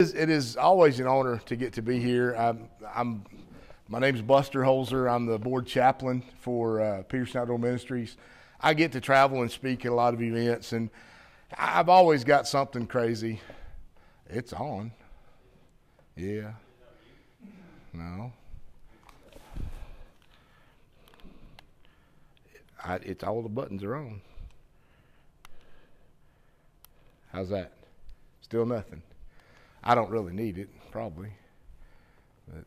it is always an honor to get to be here. I'm, I'm my name is Buster Holzer. I'm the board chaplain for uh, Peterson Outdoor Ministries. I get to travel and speak at a lot of events, and I've always got something crazy. It's on. Yeah. No. I, it's all the buttons are on. How's that? Still nothing. I don't really need it, probably. But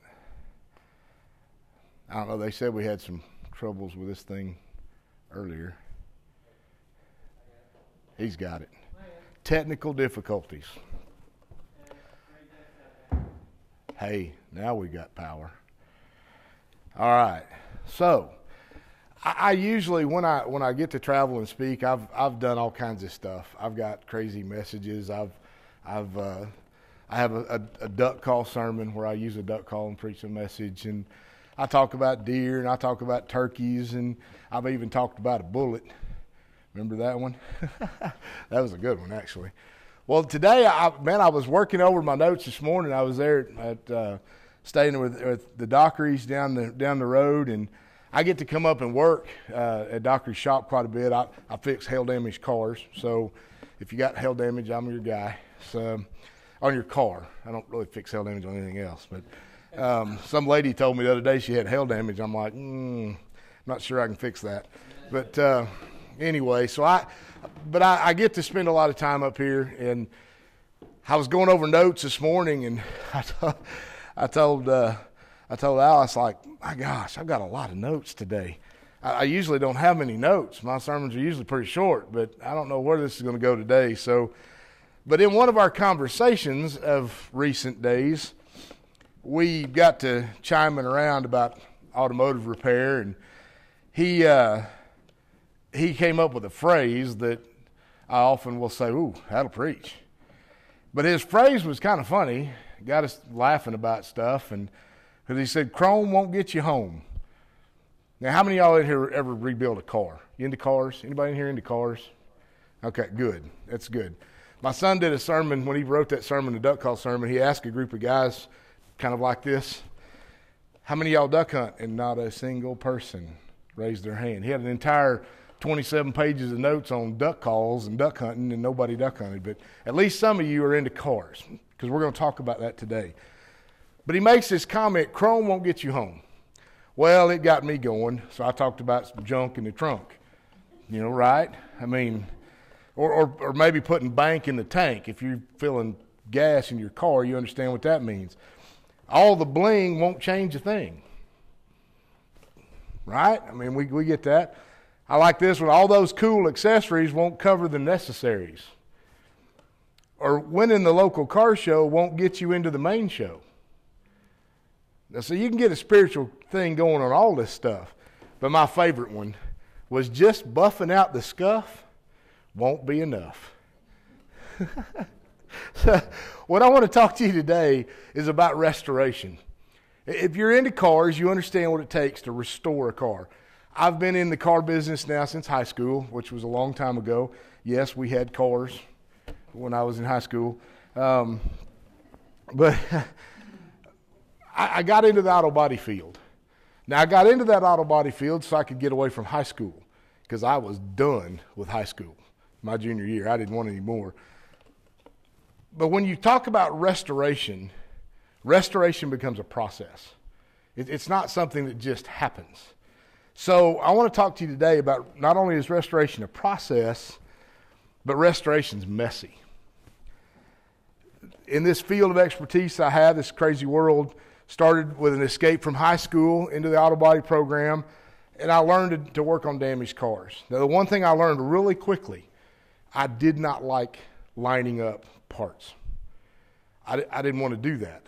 I don't know. They said we had some troubles with this thing earlier. He's got it. Technical difficulties. Hey, now we got power. All right. So, I, I, usually when I when I get to travel and speak, I've I've done all kinds of stuff. I've got crazy messages. I've I've uh, I have a, a, a, duck call sermon where I use a duck call and preach a message, and I talk about deer and I talk about turkeys, and I've even talked about a bullet. Remember that one? that was a good one, actually. Well, today, I, man, I was working over my notes this morning. I was there at uh, staying with, with the Dockery's down the down the road, and I get to come up and work uh, at Dockery's shop quite a bit. I, I fix hail damaged cars, so if you got hail damage, I'm your guy. So on your car. I don't really fix hail damage on anything else, but um, some lady told me the other day she had hail damage. I'm like, mm, I'm not sure I can fix that. But uh, anyway, so I, but I, I get to spend a lot of time up here, and I was going over notes this morning, and I told, I told, uh, I told Alice like, my gosh, I've got a lot of notes today. I, I usually don't have many notes. My sermons are usually pretty short, but I don't know where this is going to go today, so. But in one of our conversations of recent days, we got to chiming around about automotive repair, and he uh, he came up with a phrase that I often will say, "Ooh, that'll preach." But his phrase was kind of funny, got us laughing about stuff, and because he said, "Chrome won't get you home." Now, how many of y'all in here ever rebuild a car? You into cars? Anybody in here into cars? Okay, good. That's good. My son did a sermon when he wrote that sermon, the duck call sermon. He asked a group of guys, kind of like this, "How many y'all duck hunt?" And not a single person raised their hand. He had an entire 27 pages of notes on duck calls and duck hunting, and nobody duck hunted. But at least some of you are into cars, because we're going to talk about that today. But he makes this comment: "Chrome won't get you home." Well, it got me going, so I talked about some junk in the trunk. You know, right? I mean or, or, or maybe putting bank in the tank. If you're filling gas in your car, you understand what that means. All the bling won't change a thing. Right? I mean, we, we get that. I like this one. All those cool accessories won't cover the necessaries. Or winning the local car show won't get you into the main show. Now, so you can get a spiritual thing going on all this stuff. But my favorite one was just buffing out the scuff won't be enough. so, what I want to talk to you today is about restoration. If you're into cars, you understand what it takes to restore a car. I've been in the car business now since high school, which was a long time ago. Yes, we had cars when I was in high school. Um, but I, I got into the auto body field. Now, I got into that auto body field so I could get away from high school because I was done with high school my junior year. I didn't want any more. But when you talk about restoration, restoration becomes a process. It, it's not something that just happens. So I want to talk to you today about not only is restoration a process, but restoration's messy. In this field of expertise I have, this crazy world, started with an escape from high school into the auto body program, and I learned to, to work on damaged cars. Now, the one thing I learned really quickly I did not like lining up parts. I, I didn't want to do that.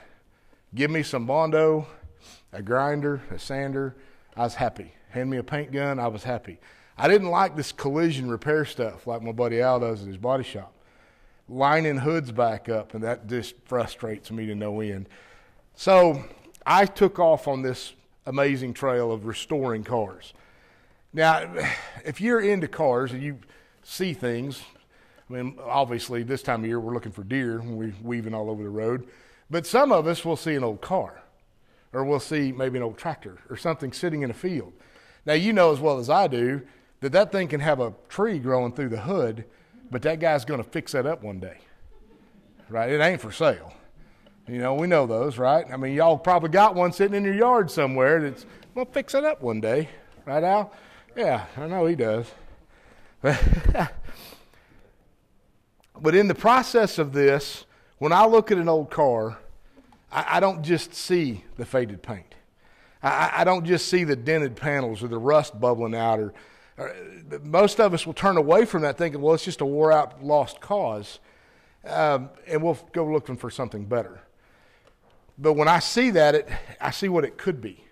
Give me some Bondo, a grinder, a sander, I was happy. Hand me a paint gun, I was happy. I didn't like this collision repair stuff like my buddy Al does at his body shop. Lining hoods back up, and that just frustrates me to no end. So I took off on this amazing trail of restoring cars. Now, if you're into cars and you see things, Mean, obviously, this time of year we're looking for deer when we're weaving all over the road. But some of us will see an old car, or we'll see maybe an old tractor or something sitting in a field. Now, you know as well as I do that that thing can have a tree growing through the hood, but that guy's going to fix that up one day. Right? It ain't for sale. You know, we know those, right? I mean, y'all probably got one sitting in your yard somewhere that's to fix it up one day. Right, Al? Yeah, I know he does. But in the process of this, when I look at an old car, I, I don't just see the faded paint. I, I, don't just see the dented panels or the rust bubbling out. Or, or, most of us will turn away from that thinking, well, it's just a wore out, lost cause, um, and we'll go looking for something better. But when I see that, it, I see what it could be.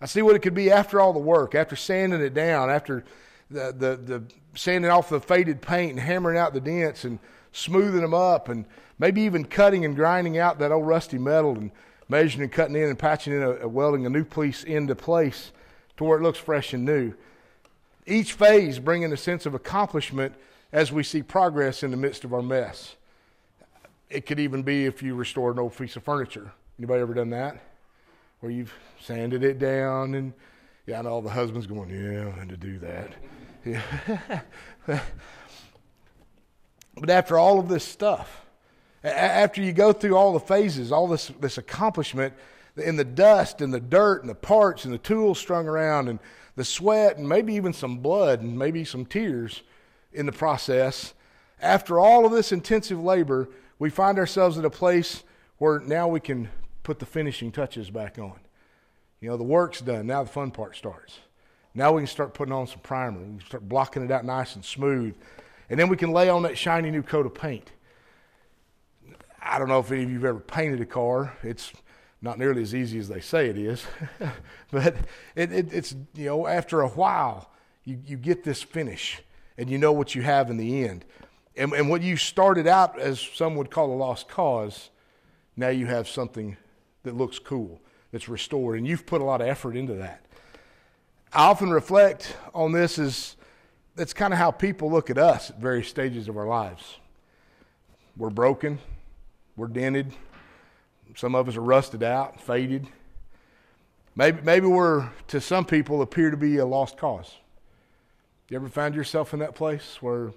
I see what it could be after all the work, after sanding it down, after the, the, the sanding off the faded paint and hammering out the dents and smoothing them up and maybe even cutting and grinding out that old rusty metal and measuring and cutting in and patching in a, a welding a new piece into place to where it looks fresh and new. Each phase bringing a sense of accomplishment as we see progress in the midst of our mess. It could even be if you restore an old piece of furniture. Anybody ever done that? Where you've sanded it down and yeah, know all the husbands going, yeah, had to do that. But after all of this stuff, after you go through all the phases, all this, this accomplishment, in the dust and the dirt and the parts and the tools strung around and the sweat and maybe even some blood and maybe some tears in the process, after all of this intensive labor, we find ourselves at a place where now we can put the finishing touches back on. You know, the work's done. Now the fun part starts. Now we can start putting on some primer. We can start blocking it out nice and smooth. And then we can lay on that shiny new coat of paint. I don't know if any of you have ever painted a car. It's not nearly as easy as they say it is. but it, it, it's, you know, after a while, you, you get this finish and you know what you have in the end. And, and what you started out as some would call a lost cause, now you have something that looks cool, that's restored. And you've put a lot of effort into that. I often reflect on this as that's kind of how people look at us at various stages of our lives. We're broken, we're dented, some of us are rusted out, faded. Maybe, maybe we're, to some people, appear to be a lost cause. You ever find yourself in that place where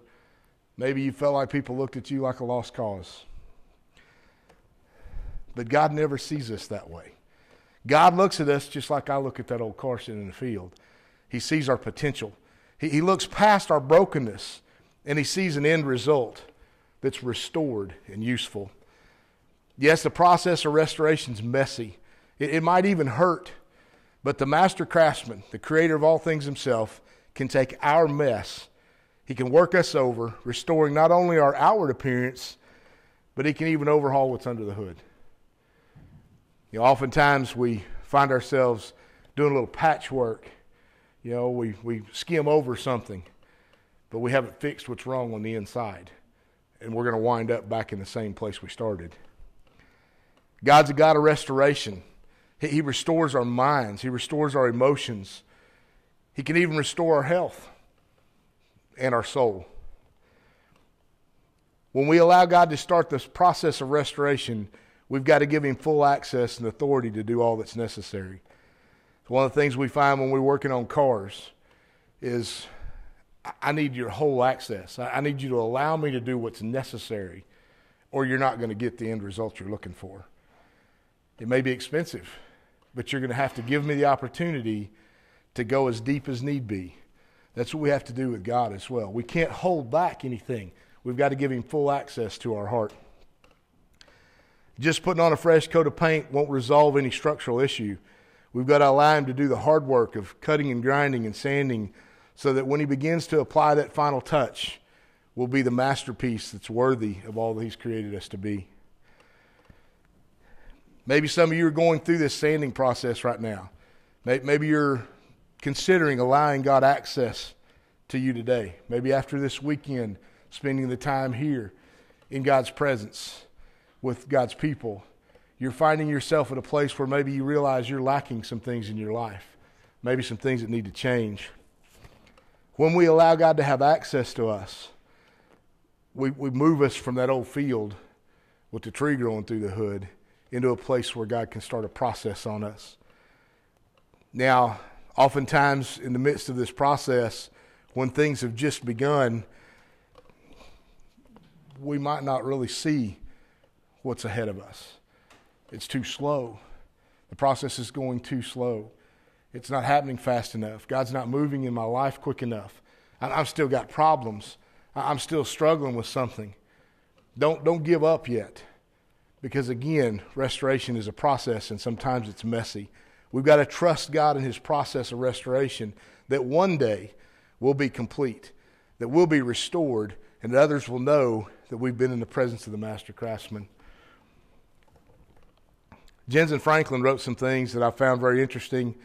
maybe you felt like people looked at you like a lost cause? But God never sees us that way. God looks at us just like I look at that old car sitting in the field. He sees our potential. He, he looks past our brokenness and he sees an end result that's restored and useful. Yes, the process of restoration is messy. It, it might even hurt, but the master craftsman, the creator of all things himself, can take our mess. He can work us over, restoring not only our outward appearance, but he can even overhaul what's under the hood. You know, oftentimes we find ourselves doing a little patchwork. You know, we, we skim over something, but we haven't fixed what's wrong on the inside. And we're going to wind up back in the same place we started. God's a God of restoration. He, he restores our minds, He restores our emotions. He can even restore our health and our soul. When we allow God to start this process of restoration, We've got to give him full access and authority to do all that's necessary. One of the things we find when we're working on cars is I need your whole access. I need you to allow me to do what's necessary, or you're not going to get the end result you're looking for. It may be expensive, but you're going to have to give me the opportunity to go as deep as need be. That's what we have to do with God as well. We can't hold back anything. We've got to give Him full access to our heart. Just putting on a fresh coat of paint won't resolve any structural issue. We've got to allow him to do the hard work of cutting and grinding and sanding so that when he begins to apply that final touch, will be the masterpiece that's worthy of all that he's created us to be. Maybe some of you are going through this sanding process right now. Maybe you're considering allowing God access to you today. Maybe after this weekend, spending the time here in God's presence with God's people, you're finding yourself at a place where maybe you realize you're lacking some things in your life, maybe some things that need to change. When we allow God to have access to us, we, we move us from that old field with the tree growing through the hood into a place where God can start a process on us. Now, oftentimes in the midst of this process, when things have just begun, we might not really see what's ahead of us. It's too slow. The process is going too slow. It's not happening fast enough. God's not moving in my life quick enough. I've still got problems. I'm still struggling with something. Don't, don't give up yet. Because again, restoration is a process and sometimes it's messy. We've got to trust God in His process of restoration that one day will be complete, that we'll be restored, and that others will know that we've been in the presence of the master craftsman. Jentezen Franklin wrote some things that I found very interesting.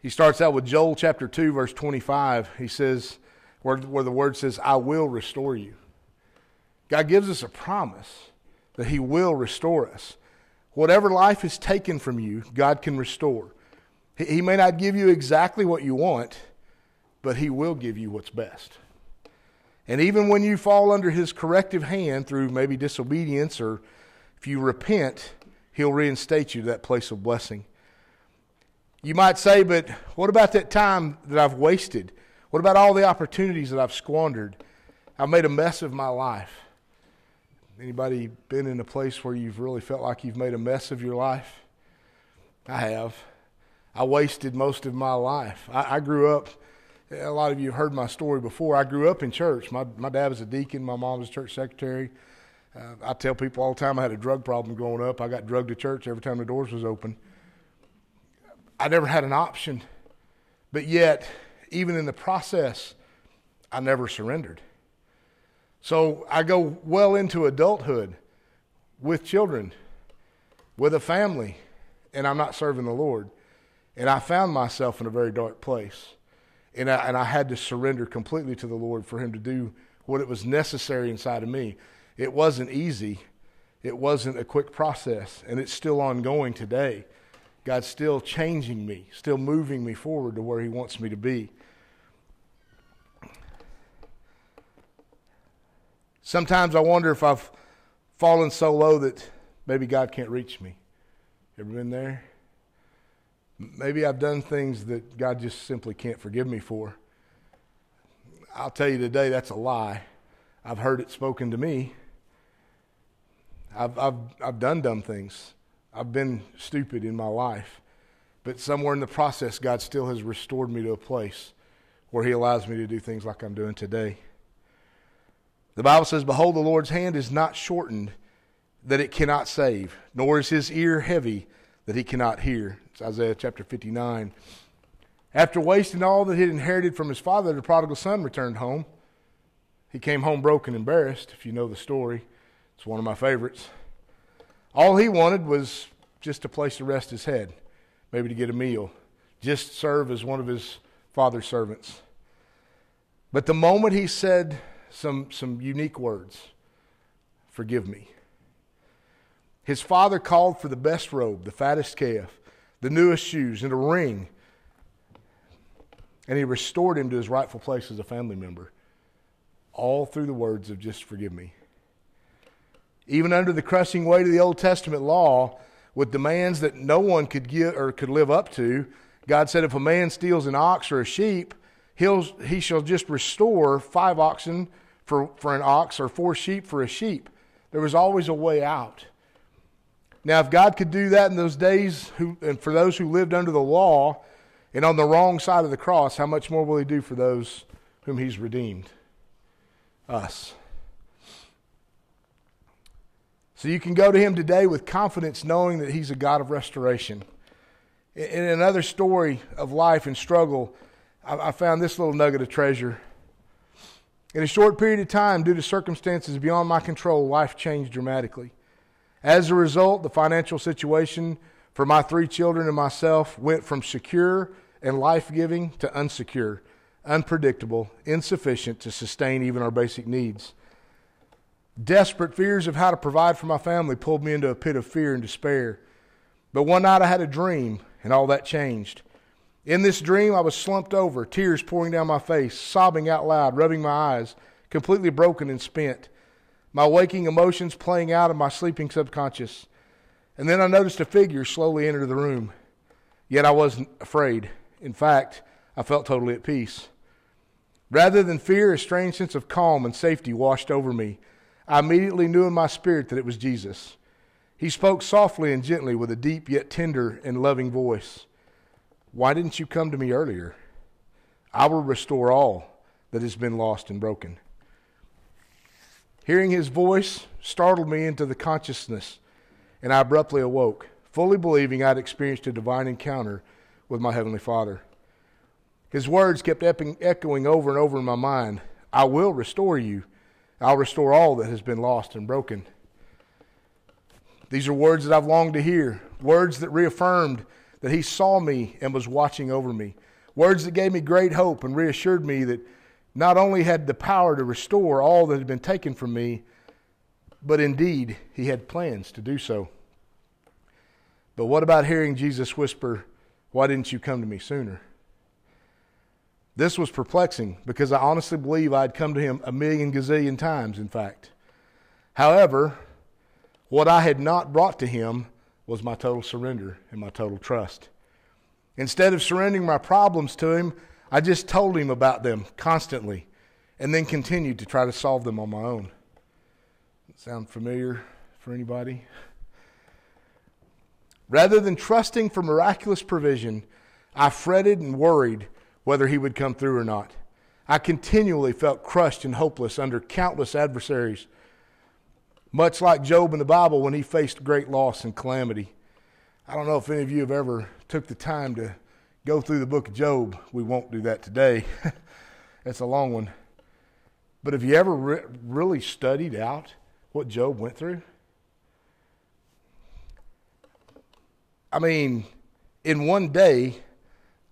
He starts out with Joel chapter 2, verse 25. He says, where, where the word says, I will restore you. God gives us a promise that He will restore us. Whatever life is taken from you, God can restore. He, he may not give you exactly what you want, but He will give you what's best. And even when you fall under His corrective hand through maybe disobedience or if you repent, He'll reinstate you to that place of blessing. You might say, but what about that time that I've wasted? What about all the opportunities that I've squandered? I've made a mess of my life. Anybody been in a place where you've really felt like you've made a mess of your life? I have. I wasted most of my life. I, I grew up, a lot of you have heard my story before. I grew up in church. My, my dad was a deacon, my mom was a church secretary. Uh, I tell people all the time I had a drug problem growing up. I got drugged to church every time the doors was open. I never had an option. But yet, even in the process, I never surrendered. So I go well into adulthood with children, with a family, and I'm not serving the Lord. And I found myself in a very dark place. And I, and I had to surrender completely to the Lord for Him to do what it was necessary inside of me. It wasn't easy, it wasn't a quick process, and it's still ongoing today. God's still changing me, still moving me forward to where He wants me to be. Sometimes I wonder if I've fallen so low that maybe God can't reach me. Ever been there? Maybe I've done things that God just simply can't forgive me for. I'll tell you today that's a lie. I've heard it spoken to me. I've, I've, I've done dumb things. I've been stupid in my life. But somewhere in the process, God still has restored me to a place where He allows me to do things like I'm doing today. The Bible says, Behold, the Lord's hand is not shortened that it cannot save, nor is His ear heavy that He cannot hear. It's Isaiah chapter 59. After wasting all that he had inherited from his father, the prodigal son returned home. He came home broken embarrassed, if you know the story. It's one of my favorites. All he wanted was just a place to rest his head, maybe to get a meal, just serve as one of his father's servants. But the moment he said some, some unique words, forgive me, his father called for the best robe, the fattest calf, the newest shoes, and a ring, and he restored him to his rightful place as a family member, all through the words of just forgive me. Even under the crushing weight of the Old Testament law, with demands that no one could give or could live up to, God said, if a man steals an ox or a sheep, he'll, he shall just restore five oxen for, for an ox or four sheep for a sheep. There was always a way out. Now, if God could do that in those days, who, and for those who lived under the law and on the wrong side of the cross, how much more will He do for those whom He's redeemed? Us. So you can go to him today with confidence, knowing that he's a God of restoration. In another story of life and struggle, I found this little nugget of treasure. In a short period of time, due to circumstances beyond my control, life changed dramatically. As a result, the financial situation for my three children and myself went from secure and life giving to unsecure, unpredictable, insufficient to sustain even our basic needs. Desperate fears of how to provide for my family pulled me into a pit of fear and despair. But one night I had a dream, and all that changed. In this dream, I was slumped over, tears pouring down my face, sobbing out loud, rubbing my eyes, completely broken and spent. my waking emotions playing out in my sleeping subconscious. And then I noticed a figure slowly enter the room. Yet I wasn't afraid. In fact, I felt totally at peace. Rather than fear, a strange sense of calm and safety washed over me. I immediately knew in my spirit that it was Jesus. He spoke softly and gently with a deep yet tender and loving voice. Why didn't you come to me earlier? I will restore all that has been lost and broken. Hearing his voice startled me into the consciousness, and I abruptly awoke, fully believing I had experienced a divine encounter with my Heavenly Father. His words kept echoing over and over in my mind I will restore you. I'll restore all that has been lost and broken. These are words that I've longed to hear, words that reaffirmed that He saw me and was watching over me, words that gave me great hope and reassured me that not only had the power to restore all that had been taken from me, but indeed He had plans to do so. But what about hearing Jesus whisper, Why didn't you come to me sooner? This was perplexing because I honestly believe I'd come to him a million gazillion times, in fact. However, what I had not brought to him was my total surrender and my total trust. Instead of surrendering my problems to him, I just told him about them constantly and then continued to try to solve them on my own. Sound familiar for anybody? Rather than trusting for miraculous provision, I fretted and worried whether he would come through or not. I continually felt crushed and hopeless under countless adversaries, much like Job in the Bible when he faced great loss and calamity. I don't know if any of you have ever took the time to go through the book of Job. We won't do that today. it's a long one. But have you ever re- really studied out what Job went through? I mean, in one day,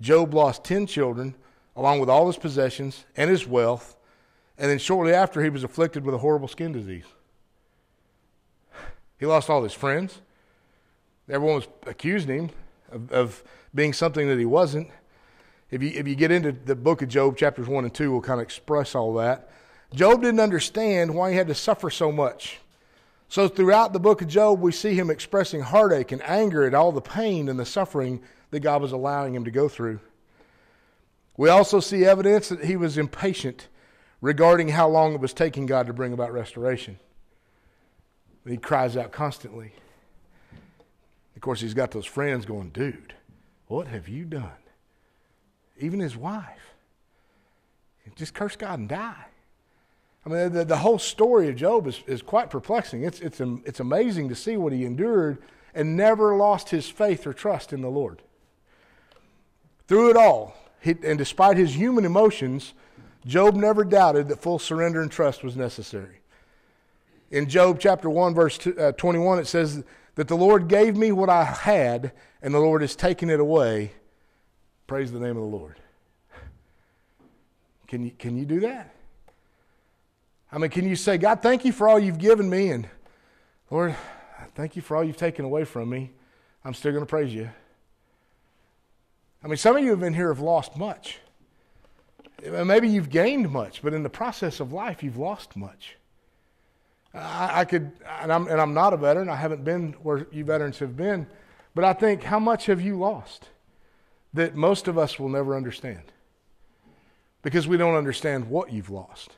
Job lost 10 children, along with all his possessions and his wealth, and then shortly after, he was afflicted with a horrible skin disease. He lost all his friends. Everyone was accusing him of, of being something that he wasn't. If you, if you get into the book of Job, chapters 1 and 2 will kind of express all that. Job didn't understand why he had to suffer so much. So, throughout the book of Job, we see him expressing heartache and anger at all the pain and the suffering that God was allowing him to go through. We also see evidence that he was impatient regarding how long it was taking God to bring about restoration. He cries out constantly. Of course, he's got those friends going, dude, what have you done? Even his wife. Just curse God and die. I mean, the, the whole story of Job is, is quite perplexing. It's, it's, it's amazing to see what he endured and never lost his faith or trust in the Lord. Through it all, he, and despite his human emotions, Job never doubted that full surrender and trust was necessary. In Job chapter 1, verse uh, 21, it says that the Lord gave me what I had, and the Lord has taken it away. Praise the name of the Lord. Can you, can you do that? I mean, can you say, God, thank you for all you've given me, and Lord, thank you for all you've taken away from me. I'm still going to praise you. I mean, some of you have been here have lost much. Uh, maybe you've gained much, but in the process of life, you've lost much. I, I could, and I'm, and I'm not a veteran. I haven't been where you veterans have been, but I think, how much have you lost that most of us will never understand? Because we don't understand what you've lost.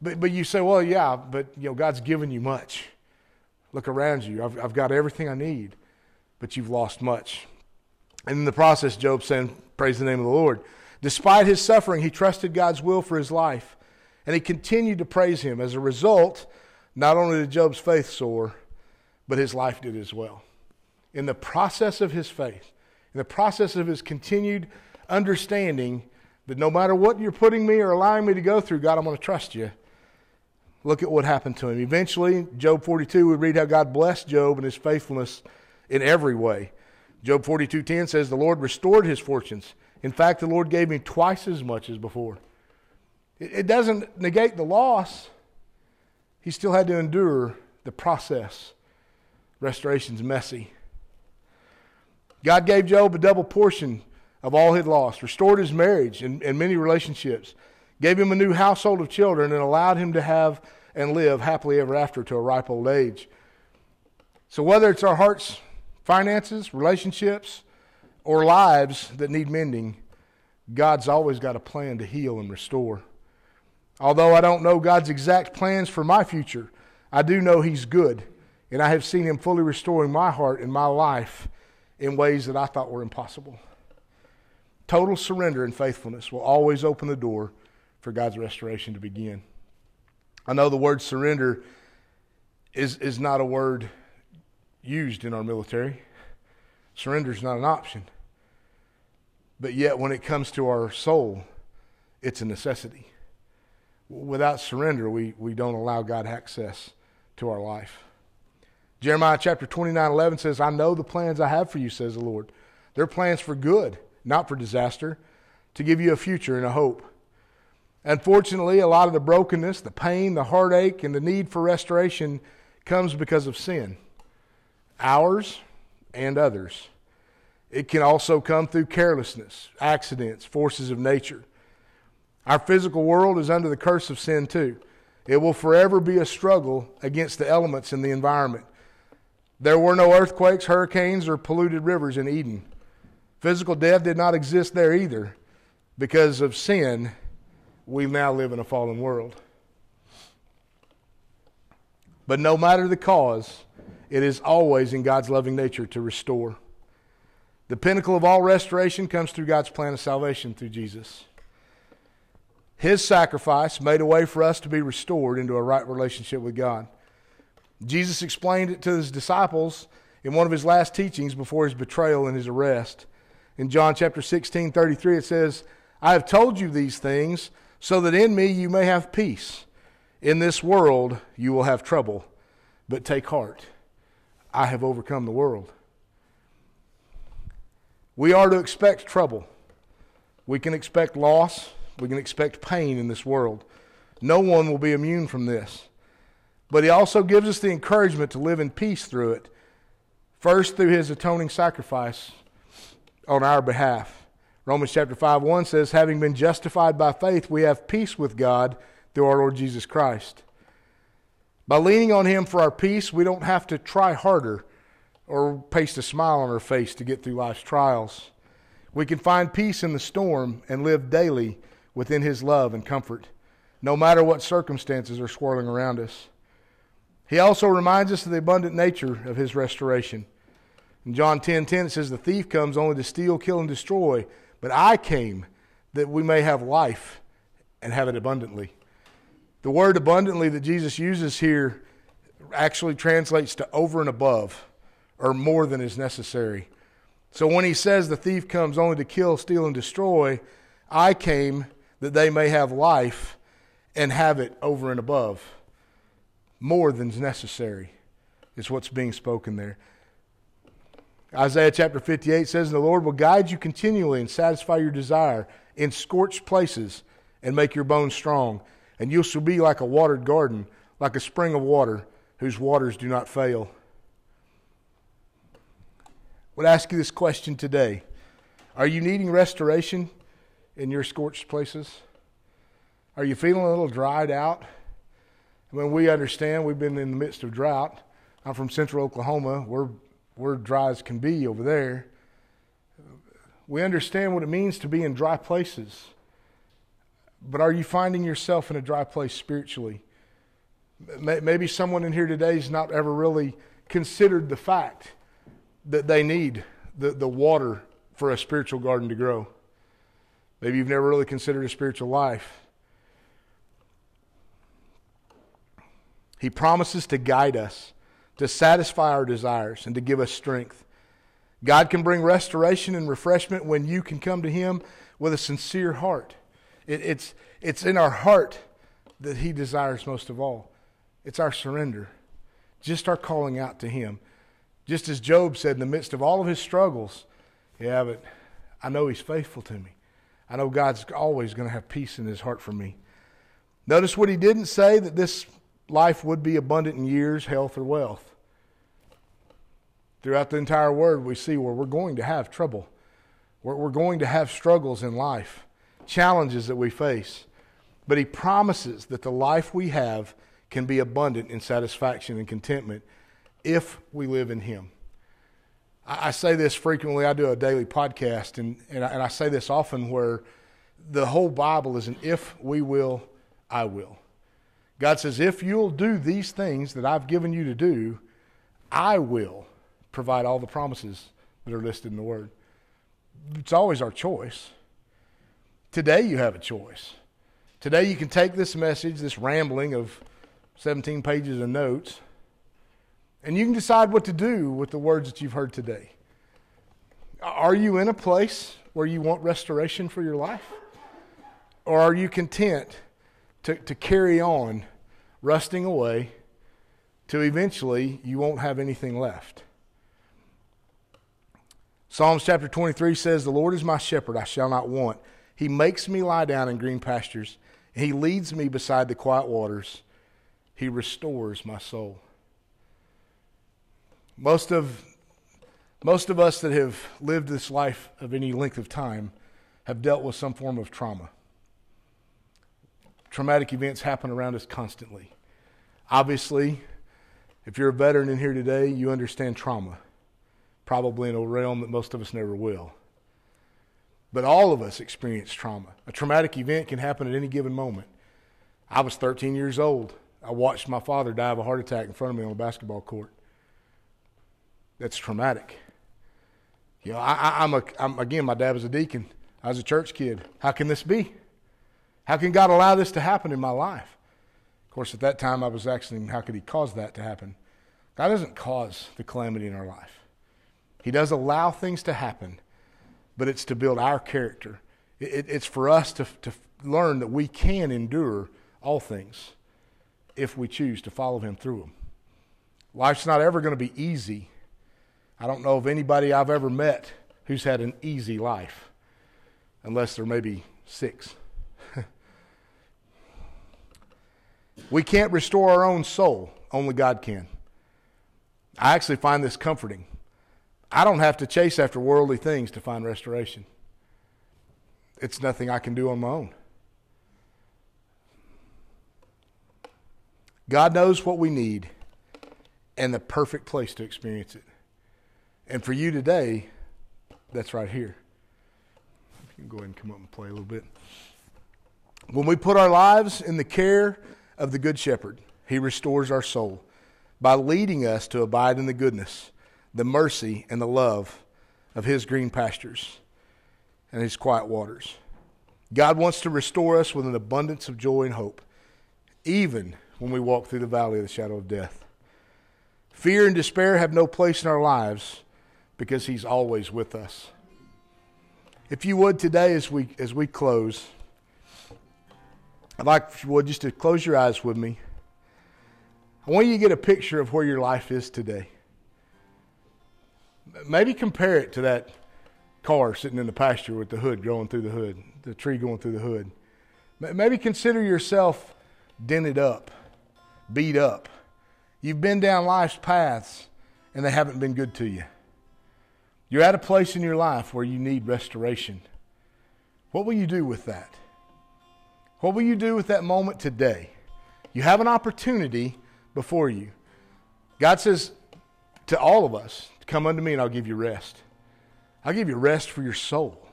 But, but you say, well, yeah, but you know, God's given you much. Look around you. I've, I've got everything I need, but you've lost much. And in the process, Job saying, Praise the name of the Lord. Despite his suffering, he trusted God's will for his life, and he continued to praise him. As a result, not only did Job's faith soar, but his life did as well. In the process of his faith, in the process of his continued understanding that no matter what you're putting me or allowing me to go through, God, I'm going to trust you. Look at what happened to him. Eventually, Job 42, we read how God blessed Job and his faithfulness in every way. Job 42:10 says the Lord restored his fortunes. In fact, the Lord gave me twice as much as before. It, it doesn't negate the loss. He still had to endure the process. Restoration's messy. God gave Job a double portion of all he'd lost, restored his marriage and, and many relationships, gave him a new household of children, and allowed him to have and live happily ever after to a ripe old age. So, whether it's our hearts, finances, relationships, or lives that need mending, God's always got a plan to heal and restore. Although I don't know God's exact plans for my future, I do know He's good, and I have seen Him fully restoring my heart and my life in ways that I thought were impossible. Total surrender and faithfulness will always open the door for God's restoration to begin. I know the word surrender is, is not a word used in our military. Surrender is not an option. But yet, when it comes to our soul, it's a necessity. Without surrender, we, we don't allow God access to our life. Jeremiah chapter 29 11 says, I know the plans I have for you, says the Lord. They're plans for good, not for disaster, to give you a future and a hope. Unfortunately, a lot of the brokenness, the pain, the heartache, and the need for restoration comes because of sin, ours and others. It can also come through carelessness, accidents, forces of nature. Our physical world is under the curse of sin, too. It will forever be a struggle against the elements in the environment. There were no earthquakes, hurricanes, or polluted rivers in Eden. Physical death did not exist there either. Because of sin, we now live in a fallen world. But no matter the cause, it is always in God's loving nature to restore. The pinnacle of all restoration comes through God's plan of salvation through Jesus. His sacrifice made a way for us to be restored into a right relationship with God. Jesus explained it to his disciples in one of his last teachings before his betrayal and his arrest. In John chapter 16, 33, it says, I have told you these things so that in me you may have peace. In this world you will have trouble, but take heart. I have overcome the world. We are to expect trouble. We can expect loss. We can expect pain in this world. No one will be immune from this. But he also gives us the encouragement to live in peace through it. First, through his atoning sacrifice on our behalf. Romans chapter 5 1 says, Having been justified by faith, we have peace with God through our Lord Jesus Christ. By leaning on him for our peace, we don't have to try harder or paste a smile on our face to get through life's trials. We can find peace in the storm and live daily within his love and comfort, no matter what circumstances are swirling around us. He also reminds us of the abundant nature of his restoration. In John 10:10 10, 10, it says the thief comes only to steal, kill and destroy, but I came that we may have life and have it abundantly. The word abundantly that Jesus uses here actually translates to over and above or more than is necessary. So when he says the thief comes only to kill, steal and destroy, I came that they may have life and have it over and above more than is necessary, is what's being spoken there. Isaiah chapter 58 says, The Lord will guide you continually and satisfy your desire in scorched places and make your bones strong. And you shall be like a watered garden, like a spring of water whose waters do not fail. I would ask you this question today Are you needing restoration in your scorched places? Are you feeling a little dried out? when we understand we've been in the midst of drought. I'm from central Oklahoma. We're, we're dry as can be over there. We understand what it means to be in dry places. But are you finding yourself in a dry place spiritually? Maybe someone in here today has not ever really considered the fact that they need the, the water for a spiritual garden to grow. Maybe you've never really considered a spiritual life. He promises to guide us, to satisfy our desires, and to give us strength. God can bring restoration and refreshment when you can come to Him with a sincere heart. It, it's, it's in our heart that He desires most of all. It's our surrender, just our calling out to Him. Just as Job said in the midst of all of his struggles, yeah, but I know He's faithful to me. I know God's always going to have peace in His heart for me. Notice what He didn't say that this life would be abundant in years, health, or wealth. Throughout the entire word, we see where we're going to have trouble, where we're going to have struggles in life, challenges that we face. But he promises that the life we have can be abundant in satisfaction and contentment if we live in Him. I, I say this frequently. I do a daily podcast, and, and I, and I say this often where the whole Bible is an if we will, I will. God says, if you'll do these things that I've given you to do, I will provide all the promises that are listed in the Word. It's always our choice. Today you have a choice. Today you can take this message, this rambling of 17 pages of notes, and you can decide what to do with the words that you've heard today. Are you in a place where you want restoration for your life? Or are you content to, to carry on rusting away till eventually you won't have anything left? Psalms chapter 23 says, The Lord is my shepherd, I shall not want. He makes me lie down in green pastures, He leads me beside the quiet waters. He restores my soul. Most of, most of us that have lived this life of any length of time have dealt with some form of trauma. Traumatic events happen around us constantly. Obviously, if you're a veteran in here today, you understand trauma, probably in a realm that most of us never will. But all of us experience trauma. A traumatic event can happen at any given moment. I was 13 years old. I watched my father die of a heart attack in front of me on a basketball court. That's traumatic. You know, I, am a, I'm, again, my dad was a deacon. I was a church kid. How can this be? How can God allow this to happen in my life? Of course, at that time, I was asking, how could He cause that to happen? God doesn't cause the calamity in our life. He does allow things to happen, but it's to build our character. It, it, it's for us to, to learn that we can endure all things if we choose to follow Him through them. Life's not ever going to be easy. I don't know of anybody I've ever met who's had an easy life, unless there may be six. we can't restore our own soul, only God can. I actually find this comforting. I don't have to chase after worldly things to find restoration. It's nothing I can do on my own. God knows what we need and the perfect place to experience it. And for you today, that's right here. You can go ahead and come up and play a little bit. When we put our lives in the care of the Good Shepherd, He restores our soul by leading us to abide in the goodness, the mercy, and the love of His green pastures and His quiet waters. God wants to restore us with an abundance of joy and hope, even when we walk through the valley of the shadow of death. Fear and despair have no place in our lives because He's always with us. If you would today, as we, as we close, I'd like, if you would, just to close your eyes with me. I want you to get a picture of where your life is today. Maybe compare it to that car sitting in the pasture with the hood going through the hood, the tree going through the hood. Maybe consider yourself dented up beat up. You've been down life's paths and they haven't been good to you. You're at a place in your life where you need restoration. What will you do with that? What will you do with that moment today? You have an opportunity before you. God says to all of us, Come unto me and I'll give you rest. I'll give you rest for your soul.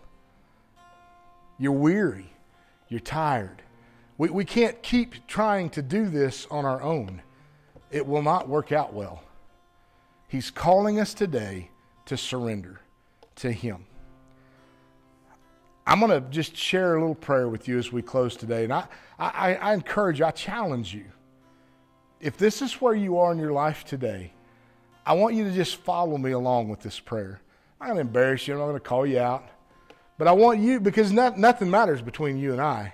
You're weary. You're tired. We, we can't keep trying to do this on our own, it will not work out well. He's calling us today to surrender to Him. I'm going to just share a little prayer with you as we close today. And I, I, I encourage you, I challenge you. If this is where you are in your life today, I want you to just follow me along with this prayer. I'm not going to embarrass you, I'm not going to call you out. But I want you, because not, nothing matters between you and I.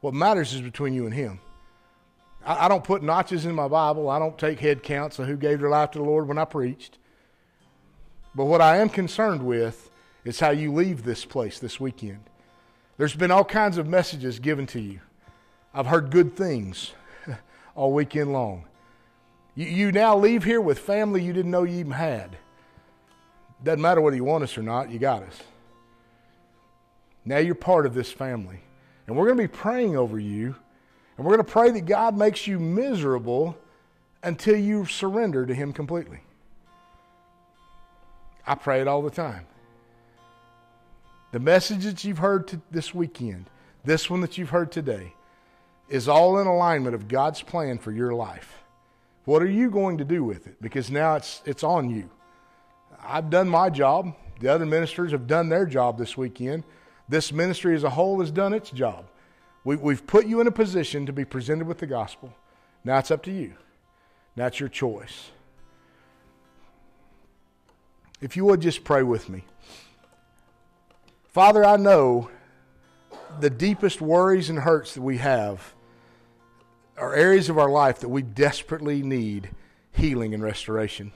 What matters is between you and Him. I, I don't put notches in my Bible. I don't take head counts of who gave their life to the Lord when I preached. But what I am concerned with is how you leave this place this weekend. There's been all kinds of messages given to you. I've heard good things all weekend long. You, you now leave here with family you didn't know you even had. Doesn't matter whether you want us or not, you got us. Now you're part of this family. And we're going to be praying over you. And we're going to pray that God makes you miserable until you surrender to Him completely. I pray it all the time. The message that you've heard this weekend, this one that you've heard today, is all in alignment of God's plan for your life. What are you going to do with it? Because now it's, it's on you. I've done my job. The other ministers have done their job this weekend. This ministry as a whole has done its job. We, we've put you in a position to be presented with the gospel. Now it's up to you. That's your choice. If you would just pray with me. Father, I know the deepest worries and hurts that we have are areas of our life that we desperately need healing and restoration.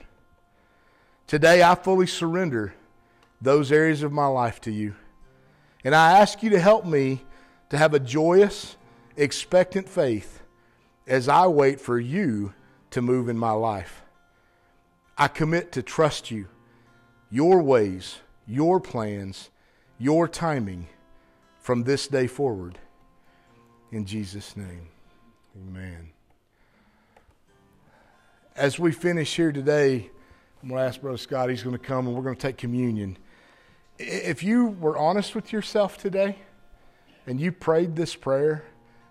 Today, I fully surrender those areas of my life to you. And I ask you to help me to have a joyous, expectant faith as I wait for you to move in my life. I commit to trust you, your ways, your plans, your timing from this day forward. In Jesus' name, amen. As we finish here today, I'm going to ask Brother Scott, he's going to come and we're going to take communion. If you were honest with yourself today and you prayed this prayer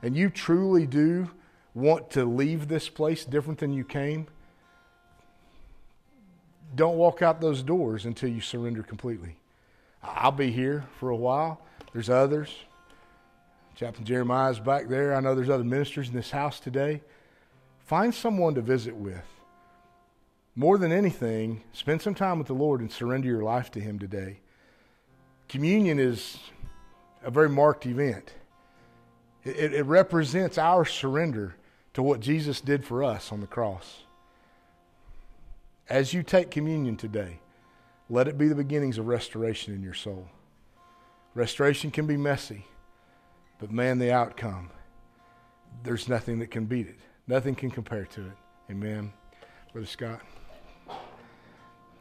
and you truly do want to leave this place different than you came, don't walk out those doors until you surrender completely. I'll be here for a while. There's others. Chaplain Jeremiah's back there. I know there's other ministers in this house today. Find someone to visit with more than anything, spend some time with the Lord and surrender your life to Him today. Communion is a very marked event. It, it, represents our surrender to what Jesus did for us on the cross. As you take communion today, let it be the beginnings of restoration in your soul. Restoration can be messy, but man, the outcome, there's nothing that can beat it. Nothing can compare to it. Amen. Brother Scott.